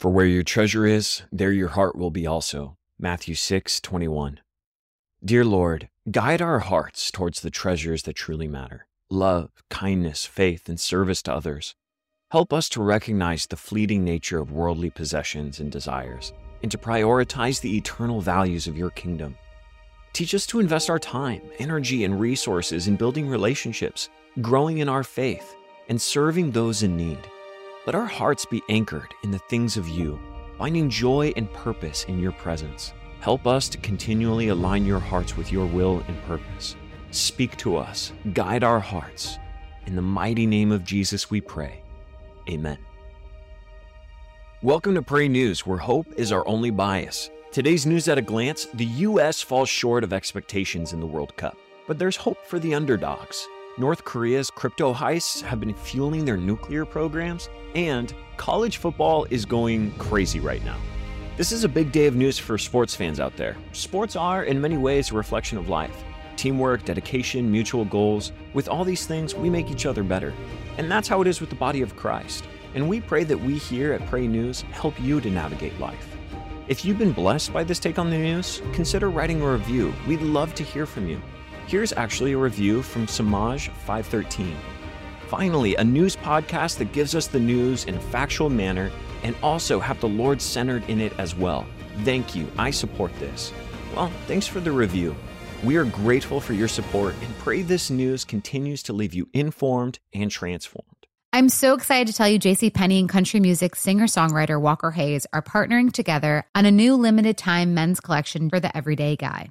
For where your treasure is, there your heart will be also. Matthew 6, 21. Dear Lord, guide our hearts towards the treasures that truly matter love, kindness, faith, and service to others. Help us to recognize the fleeting nature of worldly possessions and desires, and to prioritize the eternal values of your kingdom. Teach us to invest our time, energy, and resources in building relationships, growing in our faith, and serving those in need. Let our hearts be anchored in the things of you, finding joy and purpose in your presence. Help us to continually align your hearts with your will and purpose. Speak to us, guide our hearts. In the mighty name of Jesus, we pray. Amen. Welcome to Pray News, where hope is our only bias. Today's news at a glance the U.S. falls short of expectations in the World Cup, but there's hope for the underdogs. North Korea's crypto heists have been fueling their nuclear programs, and college football is going crazy right now. This is a big day of news for sports fans out there. Sports are, in many ways, a reflection of life teamwork, dedication, mutual goals. With all these things, we make each other better. And that's how it is with the body of Christ. And we pray that we here at Pray News help you to navigate life. If you've been blessed by this take on the news, consider writing a review. We'd love to hear from you. Here's actually a review from Samaj 513. Finally, a news podcast that gives us the news in a factual manner and also have the Lord centered in it as well. Thank you. I support this. Well, thanks for the review. We are grateful for your support and pray this news continues to leave you informed and transformed. I'm so excited to tell you JC Penney and country music singer-songwriter Walker Hayes are partnering together on a new limited time men's collection for the everyday guy.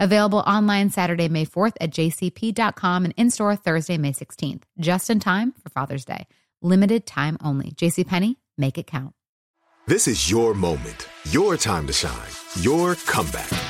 Available online Saturday, May 4th at jcp.com and in store Thursday, May 16th, just in time for Father's Day. Limited time only. JCPenney, make it count. This is your moment, your time to shine, your comeback.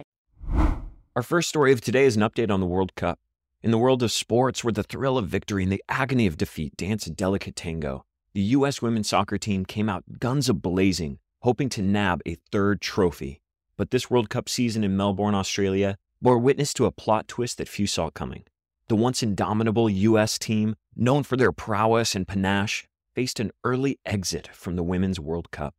Our first story of today is an update on the World Cup. In the world of sports, where the thrill of victory and the agony of defeat dance a delicate tango, the U.S. women's soccer team came out guns a blazing, hoping to nab a third trophy. But this World Cup season in Melbourne, Australia, bore witness to a plot twist that few saw coming. The once indomitable U.S. team, known for their prowess and panache, faced an early exit from the Women's World Cup.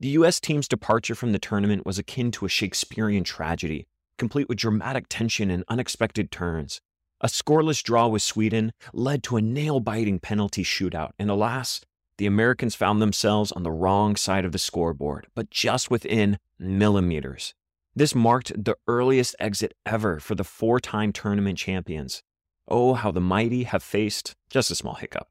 The U.S. team's departure from the tournament was akin to a Shakespearean tragedy complete with dramatic tension and unexpected turns. A scoreless draw with Sweden led to a nail biting penalty shootout, and alas, the Americans found themselves on the wrong side of the scoreboard, but just within millimeters. This marked the earliest exit ever for the four time tournament champions. Oh, how the mighty have faced just a small hiccup.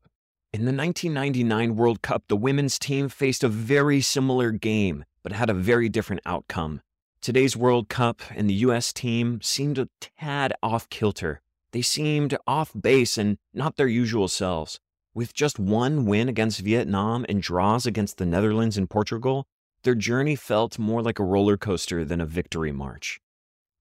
In the 1999 World Cup, the women's team faced a very similar game, but had a very different outcome. Today's World Cup and the U.S. team seemed a tad off kilter. They seemed off base and not their usual selves. With just one win against Vietnam and draws against the Netherlands and Portugal, their journey felt more like a roller coaster than a victory march.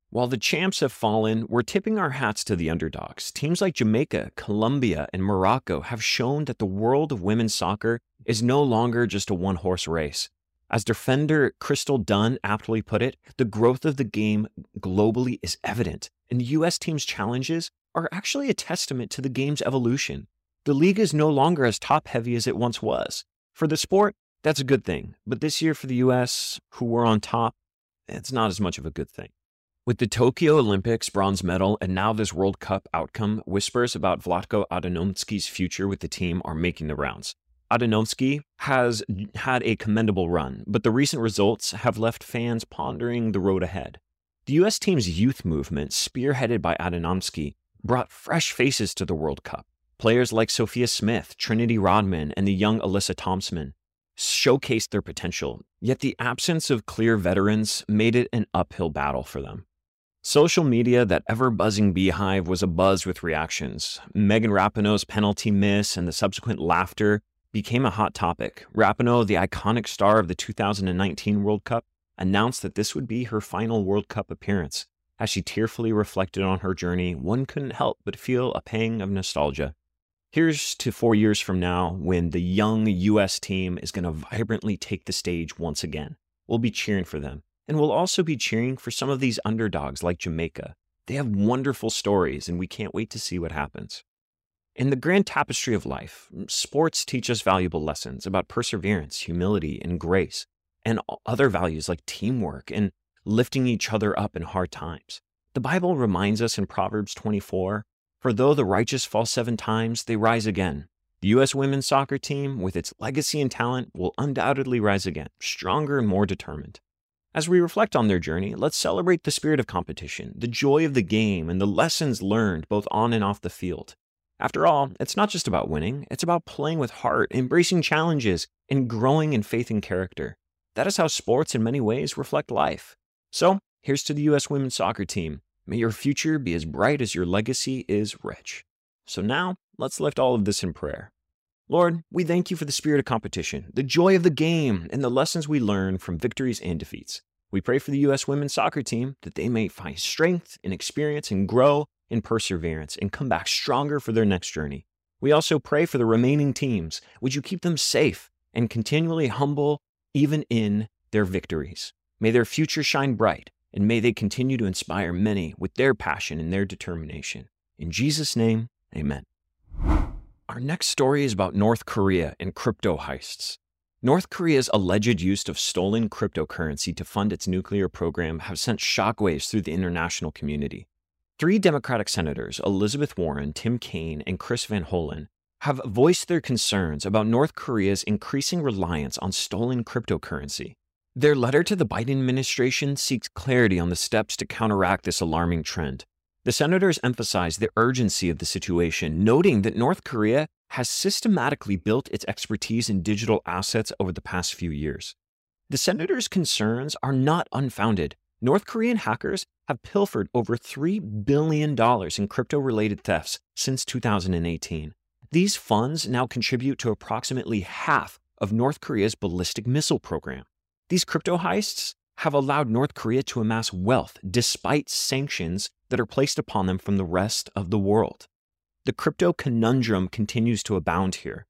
While the champs have fallen, we're tipping our hats to the underdogs. Teams like Jamaica, Colombia, and Morocco have shown that the world of women's soccer is no longer just a one horse race. As defender Crystal Dunn aptly put it, the growth of the game globally is evident, and the US team's challenges are actually a testament to the game's evolution. The league is no longer as top heavy as it once was. For the sport, that's a good thing. But this year for the US, who were on top, it's not as much of a good thing. With the Tokyo Olympics bronze medal and now this World Cup outcome, whispers about Vlatko Andonovski's future with the team are making the rounds. Andonovski has had a commendable run, but the recent results have left fans pondering the road ahead. The U.S. team's youth movement, spearheaded by Andonovski, brought fresh faces to the World Cup. Players like Sophia Smith, Trinity Rodman, and the young Alyssa Thompson showcased their potential, yet the absence of clear veterans made it an uphill battle for them. Social media, that ever buzzing beehive, was abuzz with reactions. Megan Rapinoe's penalty miss and the subsequent laughter became a hot topic. Rapinoe, the iconic star of the 2019 World Cup, announced that this would be her final World Cup appearance. As she tearfully reflected on her journey, one couldn't help but feel a pang of nostalgia. Here's to four years from now when the young U.S. team is going to vibrantly take the stage once again. We'll be cheering for them. And we'll also be cheering for some of these underdogs like Jamaica. They have wonderful stories, and we can't wait to see what happens. In the grand tapestry of life, sports teach us valuable lessons about perseverance, humility, and grace, and other values like teamwork and lifting each other up in hard times. The Bible reminds us in Proverbs 24 for though the righteous fall seven times, they rise again. The U.S. women's soccer team, with its legacy and talent, will undoubtedly rise again, stronger and more determined. As we reflect on their journey, let's celebrate the spirit of competition, the joy of the game, and the lessons learned both on and off the field. After all, it's not just about winning, it's about playing with heart, embracing challenges, and growing in faith and character. That is how sports, in many ways, reflect life. So, here's to the U.S. women's soccer team. May your future be as bright as your legacy is rich. So now, let's lift all of this in prayer. Lord, we thank you for the spirit of competition, the joy of the game, and the lessons we learn from victories and defeats. We pray for the U.S. women's soccer team that they may find strength and experience and grow in perseverance and come back stronger for their next journey. We also pray for the remaining teams. Would you keep them safe and continually humble even in their victories? May their future shine bright and may they continue to inspire many with their passion and their determination. In Jesus' name, amen. Our next story is about North Korea and crypto heists. North Korea's alleged use of stolen cryptocurrency to fund its nuclear program have sent shockwaves through the international community. Three Democratic senators, Elizabeth Warren, Tim Kaine, and Chris Van Hollen, have voiced their concerns about North Korea's increasing reliance on stolen cryptocurrency. Their letter to the Biden administration seeks clarity on the steps to counteract this alarming trend. The senators emphasize the urgency of the situation, noting that North Korea has systematically built its expertise in digital assets over the past few years. The senators' concerns are not unfounded. North Korean hackers have pilfered over $3 billion in crypto related thefts since 2018. These funds now contribute to approximately half of North Korea's ballistic missile program. These crypto heists have allowed North Korea to amass wealth despite sanctions that are placed upon them from the rest of the world. The crypto conundrum continues to abound here.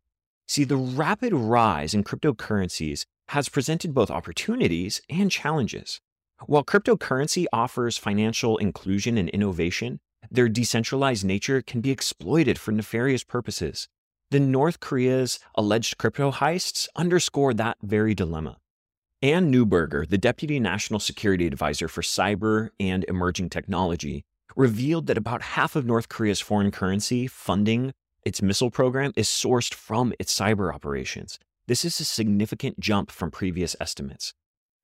See, the rapid rise in cryptocurrencies has presented both opportunities and challenges. While cryptocurrency offers financial inclusion and innovation, their decentralized nature can be exploited for nefarious purposes. The North Korea's alleged crypto heists underscore that very dilemma. Anne Neuberger, the Deputy National Security Advisor for Cyber and Emerging Technology, revealed that about half of North Korea's foreign currency funding its missile program is sourced from its cyber operations. This is a significant jump from previous estimates.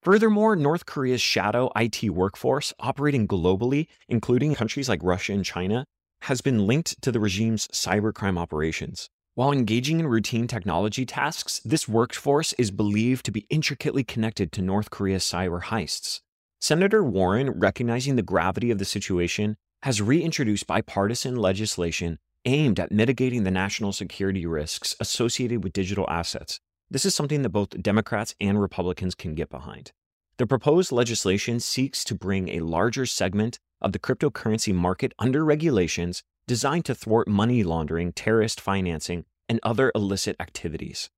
Furthermore, North Korea's shadow IT workforce, operating globally, including countries like Russia and China, has been linked to the regime's cybercrime operations. While engaging in routine technology tasks, this workforce is believed to be intricately connected to North Korea's cyber heists. Senator Warren, recognizing the gravity of the situation, has reintroduced bipartisan legislation aimed at mitigating the national security risks associated with digital assets. This is something that both Democrats and Republicans can get behind. The proposed legislation seeks to bring a larger segment of the cryptocurrency market under regulations designed to thwart money laundering, terrorist financing, and other illicit activities.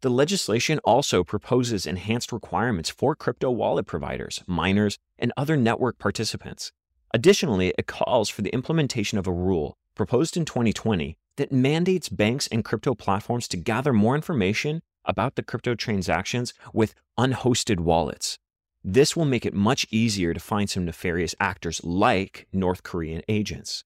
The legislation also proposes enhanced requirements for crypto wallet providers, miners, and other network participants. Additionally, it calls for the implementation of a rule proposed in 2020 that mandates banks and crypto platforms to gather more information about the crypto transactions with unhosted wallets. This will make it much easier to find some nefarious actors like North Korean agents.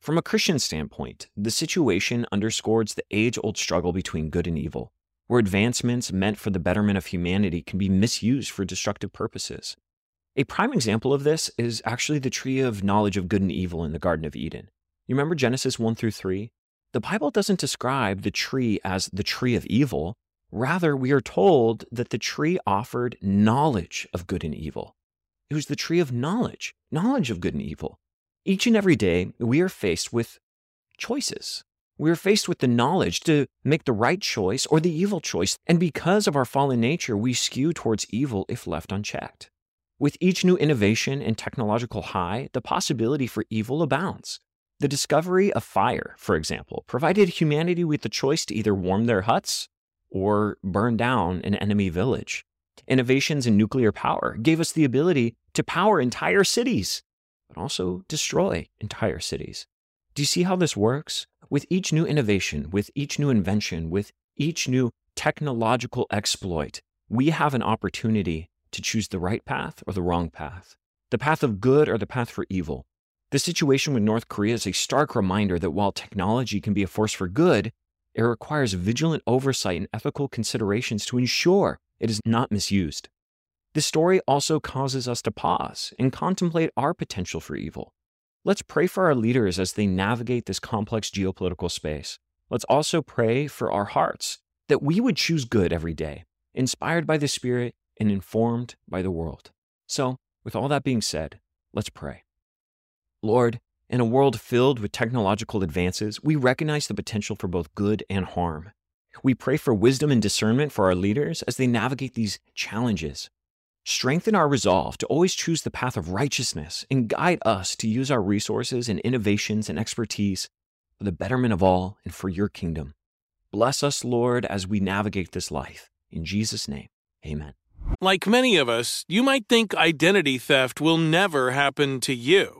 From a Christian standpoint, the situation underscores the age old struggle between good and evil, where advancements meant for the betterment of humanity can be misused for destructive purposes. A prime example of this is actually the tree of knowledge of good and evil in the Garden of Eden. You remember Genesis 1 through 3? The Bible doesn't describe the tree as the tree of evil. Rather, we are told that the tree offered knowledge of good and evil. It was the tree of knowledge, knowledge of good and evil. Each and every day, we are faced with choices. We are faced with the knowledge to make the right choice or the evil choice. And because of our fallen nature, we skew towards evil if left unchecked. With each new innovation and technological high, the possibility for evil abounds. The discovery of fire, for example, provided humanity with the choice to either warm their huts or burn down an enemy village. Innovations in nuclear power gave us the ability to power entire cities, but also destroy entire cities. Do you see how this works? With each new innovation, with each new invention, with each new technological exploit, we have an opportunity to choose the right path or the wrong path, the path of good or the path for evil. The situation with North Korea is a stark reminder that while technology can be a force for good, it requires vigilant oversight and ethical considerations to ensure it is not misused. This story also causes us to pause and contemplate our potential for evil. Let's pray for our leaders as they navigate this complex geopolitical space. Let's also pray for our hearts that we would choose good every day, inspired by the Spirit and informed by the world. So, with all that being said, let's pray. Lord, in a world filled with technological advances, we recognize the potential for both good and harm. We pray for wisdom and discernment for our leaders as they navigate these challenges. Strengthen our resolve to always choose the path of righteousness and guide us to use our resources and innovations and expertise for the betterment of all and for your kingdom. Bless us, Lord, as we navigate this life. In Jesus' name, amen. Like many of us, you might think identity theft will never happen to you.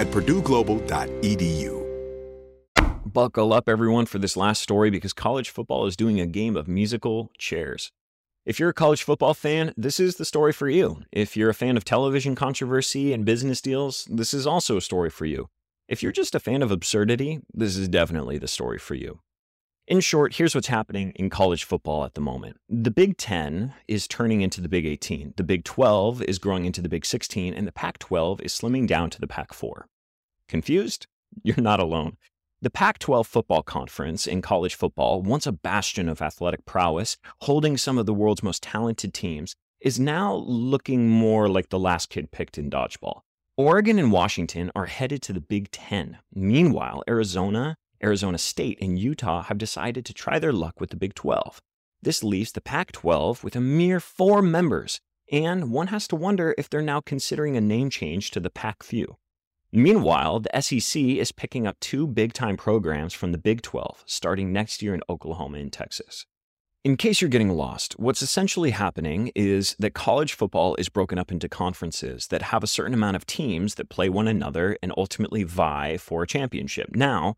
at purdueglobal.edu. Buckle up, everyone, for this last story because college football is doing a game of musical chairs. If you're a college football fan, this is the story for you. If you're a fan of television controversy and business deals, this is also a story for you. If you're just a fan of absurdity, this is definitely the story for you. In short, here's what's happening in college football at the moment. The Big 10 is turning into the Big 18, the Big 12 is growing into the Big 16, and the Pac 12 is slimming down to the Pac 4. Confused? You're not alone. The Pac 12 football conference in college football, once a bastion of athletic prowess, holding some of the world's most talented teams, is now looking more like the last kid picked in dodgeball. Oregon and Washington are headed to the Big Ten. Meanwhile, Arizona, Arizona State, and Utah have decided to try their luck with the Big 12. This leaves the Pac 12 with a mere four members, and one has to wonder if they're now considering a name change to the Pac Few. Meanwhile, the SEC is picking up two big time programs from the Big 12 starting next year in Oklahoma and Texas. In case you're getting lost, what's essentially happening is that college football is broken up into conferences that have a certain amount of teams that play one another and ultimately vie for a championship. Now,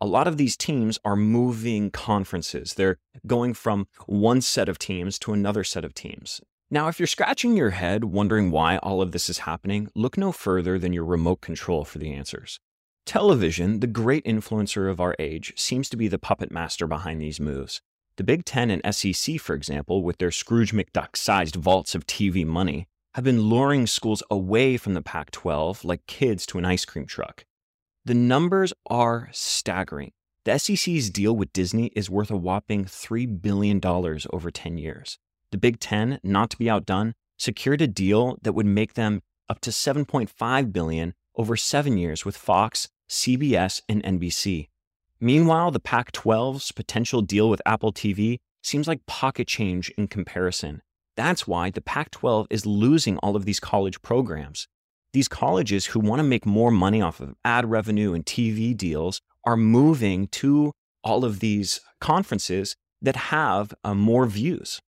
a lot of these teams are moving conferences. They're going from one set of teams to another set of teams. Now, if you're scratching your head wondering why all of this is happening, look no further than your remote control for the answers. Television, the great influencer of our age, seems to be the puppet master behind these moves. The Big Ten and SEC, for example, with their Scrooge McDuck sized vaults of TV money, have been luring schools away from the Pac 12 like kids to an ice cream truck. The numbers are staggering. The SEC's deal with Disney is worth a whopping $3 billion over 10 years. The Big Ten, not to be outdone, secured a deal that would make them up to 7.5 billion over seven years with Fox, CBS, and NBC. Meanwhile, the Pac 12's potential deal with Apple TV seems like pocket change in comparison. That's why the Pac 12 is losing all of these college programs. These colleges who want to make more money off of ad revenue and TV deals are moving to all of these conferences that have uh, more views.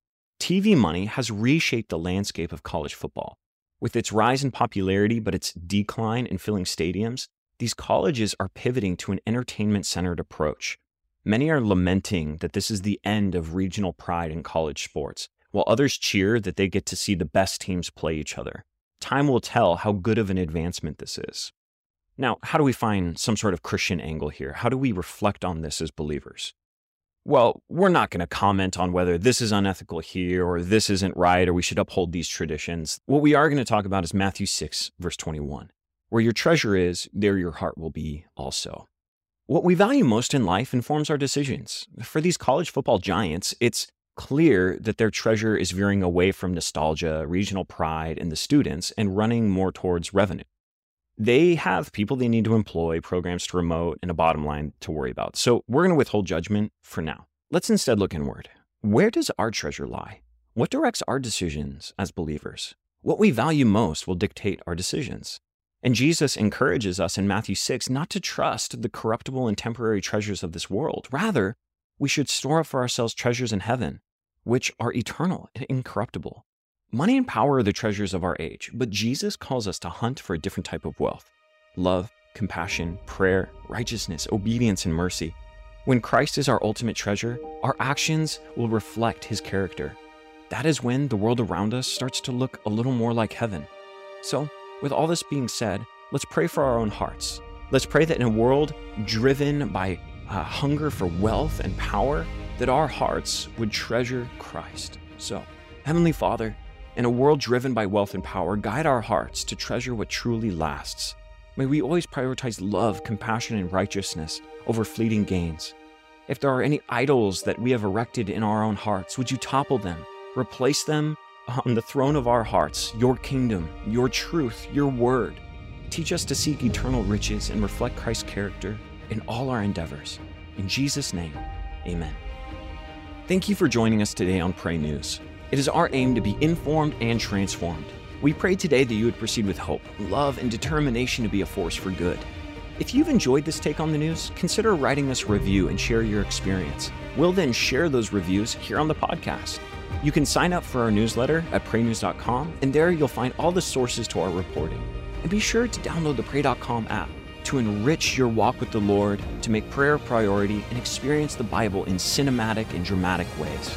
TV money has reshaped the landscape of college football. With its rise in popularity but its decline in filling stadiums, these colleges are pivoting to an entertainment centered approach. Many are lamenting that this is the end of regional pride in college sports, while others cheer that they get to see the best teams play each other. Time will tell how good of an advancement this is. Now, how do we find some sort of Christian angle here? How do we reflect on this as believers? Well, we're not going to comment on whether this is unethical here or this isn't right or we should uphold these traditions. What we are going to talk about is Matthew 6, verse 21. Where your treasure is, there your heart will be also. What we value most in life informs our decisions. For these college football giants, it's clear that their treasure is veering away from nostalgia, regional pride, and the students and running more towards revenue. They have people they need to employ, programs to remote, and a bottom line to worry about. So we're going to withhold judgment for now. Let's instead look inward. Where does our treasure lie? What directs our decisions as believers? What we value most will dictate our decisions. And Jesus encourages us in Matthew 6 not to trust the corruptible and temporary treasures of this world. Rather, we should store up for ourselves treasures in heaven, which are eternal and incorruptible. Money and power are the treasures of our age, but Jesus calls us to hunt for a different type of wealth love, compassion, prayer, righteousness, obedience, and mercy. When Christ is our ultimate treasure, our actions will reflect his character. That is when the world around us starts to look a little more like heaven. So, with all this being said, let's pray for our own hearts. Let's pray that in a world driven by uh, hunger for wealth and power, that our hearts would treasure Christ. So, Heavenly Father, in a world driven by wealth and power, guide our hearts to treasure what truly lasts. May we always prioritize love, compassion, and righteousness over fleeting gains. If there are any idols that we have erected in our own hearts, would you topple them, replace them on the throne of our hearts, your kingdom, your truth, your word. Teach us to seek eternal riches and reflect Christ's character in all our endeavors. In Jesus' name, amen. Thank you for joining us today on Pray News. It is our aim to be informed and transformed. We pray today that you would proceed with hope, love, and determination to be a force for good. If you've enjoyed this take on the news, consider writing us a review and share your experience. We'll then share those reviews here on the podcast. You can sign up for our newsletter at praynews.com, and there you'll find all the sources to our reporting. And be sure to download the Pray.com app to enrich your walk with the Lord, to make prayer a priority, and experience the Bible in cinematic and dramatic ways.